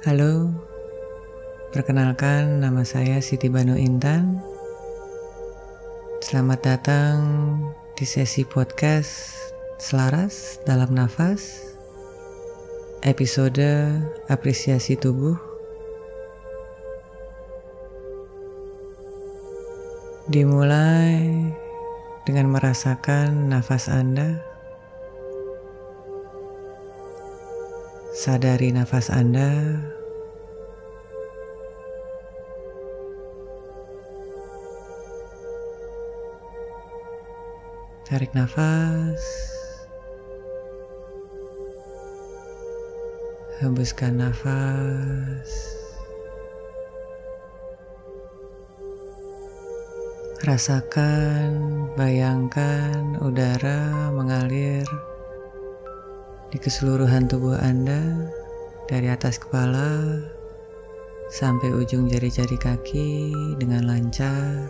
Halo, perkenalkan nama saya Siti Banu Intan. Selamat datang di sesi podcast Selaras dalam Nafas, episode apresiasi tubuh. Dimulai dengan merasakan nafas Anda. Sadari nafas Anda. Tarik nafas. Hembuskan nafas. Rasakan, bayangkan udara mengalir di keseluruhan tubuh Anda, dari atas kepala sampai ujung jari-jari kaki dengan lancar,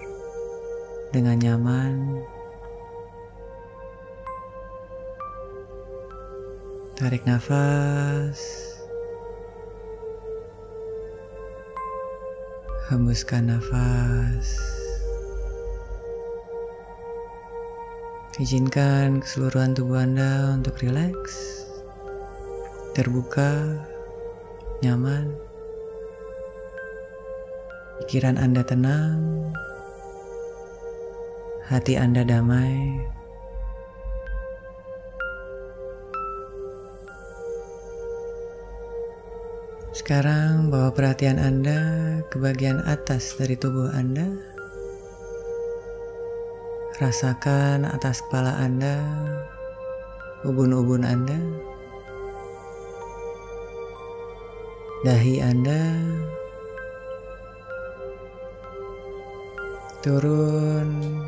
dengan nyaman. Tarik nafas, hembuskan nafas. Izinkan keseluruhan tubuh Anda untuk rileks, terbuka, nyaman. Pikiran Anda tenang, hati Anda damai. Sekarang bawa perhatian Anda ke bagian atas dari tubuh Anda. Rasakan atas kepala Anda, ubun-ubun Anda, dahi Anda, turun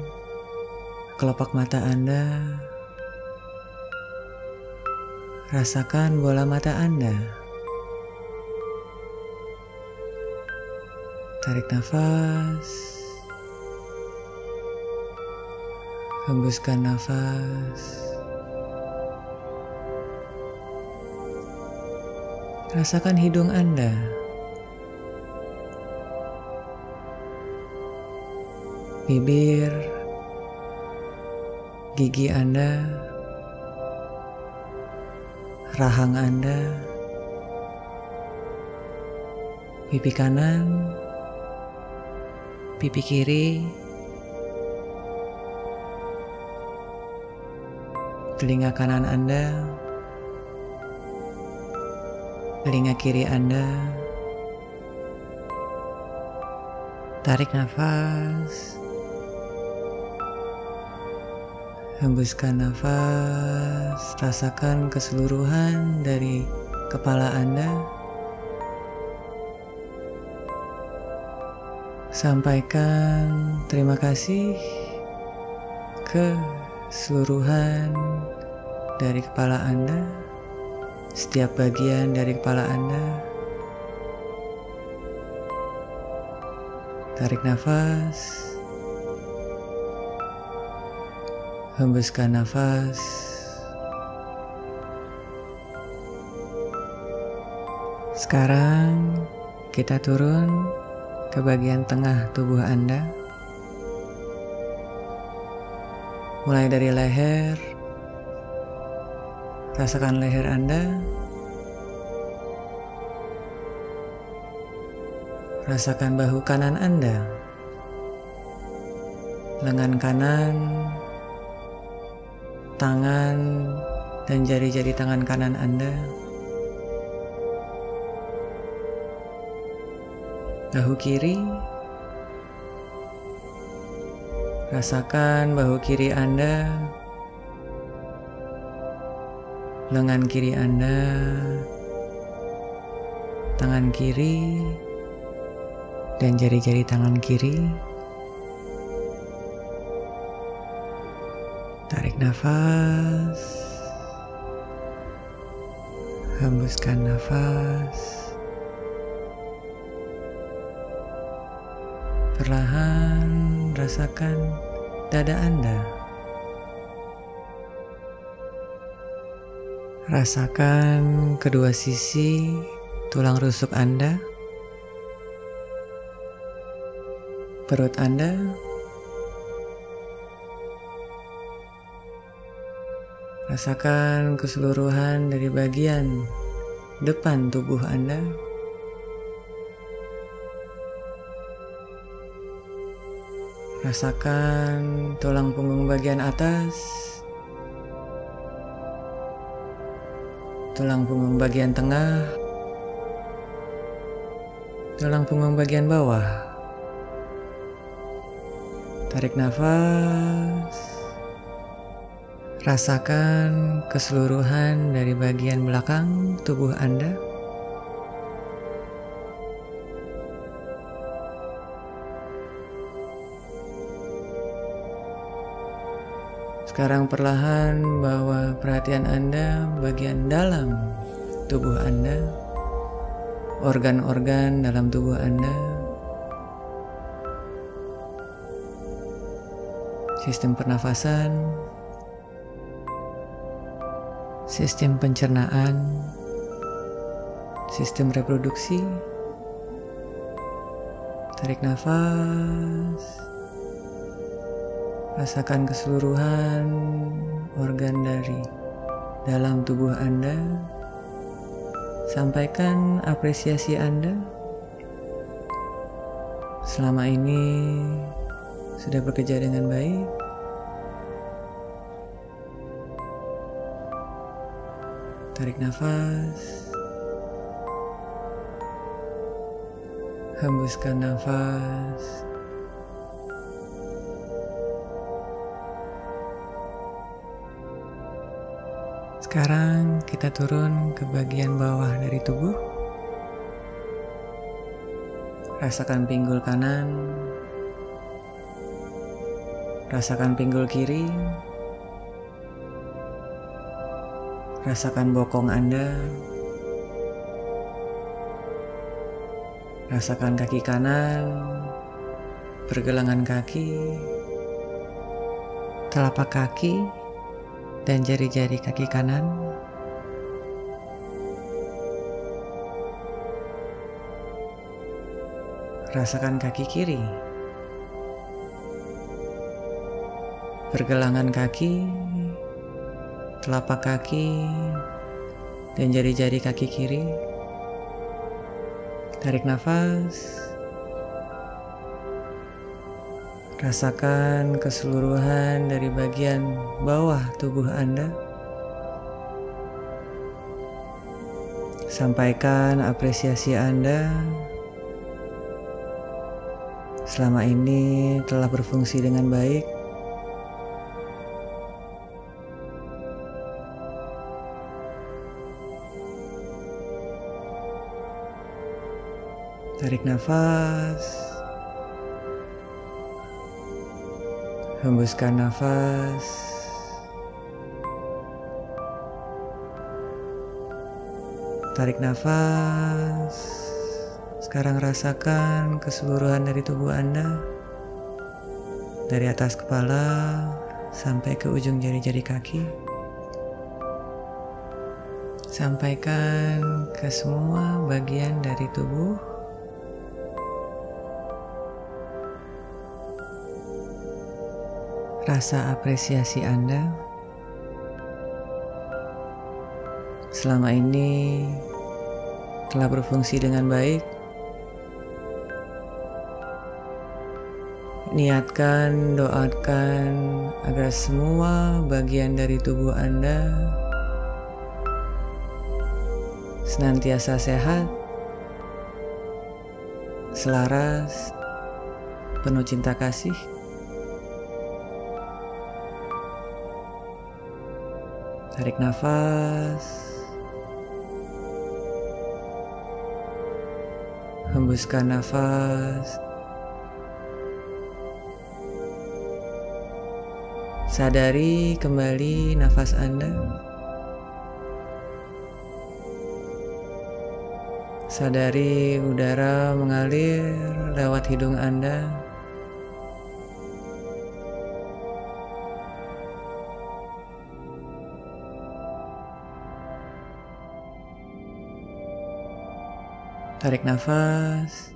kelopak mata Anda, rasakan bola mata Anda. Tarik nafas. Hembuskan nafas. Rasakan hidung Anda. Bibir, gigi Anda, rahang Anda, pipi kanan, pipi kiri, telinga kanan Anda, telinga kiri Anda. Tarik nafas. Hembuskan nafas, rasakan keseluruhan dari kepala Anda. Sampaikan terima kasih ke seluruhan dari kepala Anda, setiap bagian dari kepala Anda. Tarik nafas, hembuskan nafas. Sekarang kita turun ke bagian tengah tubuh Anda. Mulai dari leher, rasakan leher Anda. Rasakan bahu kanan Anda, lengan kanan, tangan, dan jari-jari tangan kanan Anda. Bahu kiri, rasakan bahu kiri Anda, lengan kiri Anda, tangan kiri, dan jari-jari tangan kiri. Tarik nafas, hembuskan nafas. Perlahan rasakan dada Anda. Rasakan kedua sisi tulang rusuk Anda, perut Anda, rasakan keseluruhan dari bagian depan tubuh Anda. Rasakan tulang punggung bagian atas, tulang punggung bagian tengah, tulang punggung bagian bawah. Tarik nafas, rasakan keseluruhan dari bagian belakang tubuh Anda. Sekarang perlahan bawa perhatian Anda bagian dalam tubuh Anda, organ-organ dalam tubuh Anda, sistem pernafasan, sistem pencernaan, sistem reproduksi. Tarik nafas. Rasakan keseluruhan organ dari dalam tubuh Anda. Sampaikan apresiasi Anda selama ini sudah bekerja dengan baik. Tarik nafas. Hembuskan nafas. Sekarang kita turun ke bagian bawah dari tubuh. Rasakan pinggul kanan. Rasakan pinggul kiri. Rasakan bokong Anda. Rasakan kaki kanan, pergelangan kaki, telapak kaki, dan jari-jari kaki kanan. Rasakan kaki kiri, pergelangan kaki, telapak kaki, dan jari-jari kaki kiri. Tarik nafas. Rasakan keseluruhan dari bagian bawah tubuh Anda. Sampaikan apresiasi Anda selama ini telah berfungsi dengan baik. Tarik nafas. Hembuskan nafas. Tarik nafas. Sekarang rasakan keseluruhan dari tubuh Anda. Dari atas kepala sampai ke ujung jari-jari kaki. Sampaikan ke semua bagian dari tubuh rasa apresiasi Anda selama ini telah berfungsi dengan baik. Niatkan, doakan agar semua bagian dari tubuh Anda senantiasa sehat, selaras, penuh cinta kasih. Tarik nafas. Hembuskan nafas. Sadari kembali nafas Anda. Sadari udara mengalir lewat hidung Anda. Tarik nafas.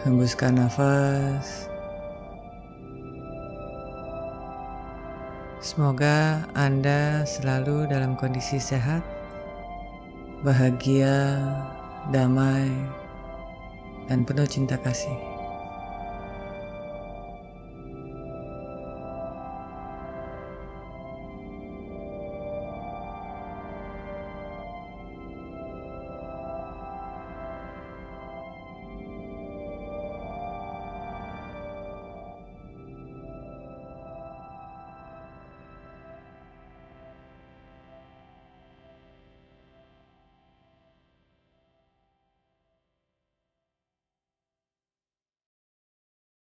Hembuskan nafas. Semoga Anda selalu dalam kondisi sehat, bahagia, damai, dan penuh cinta kasih.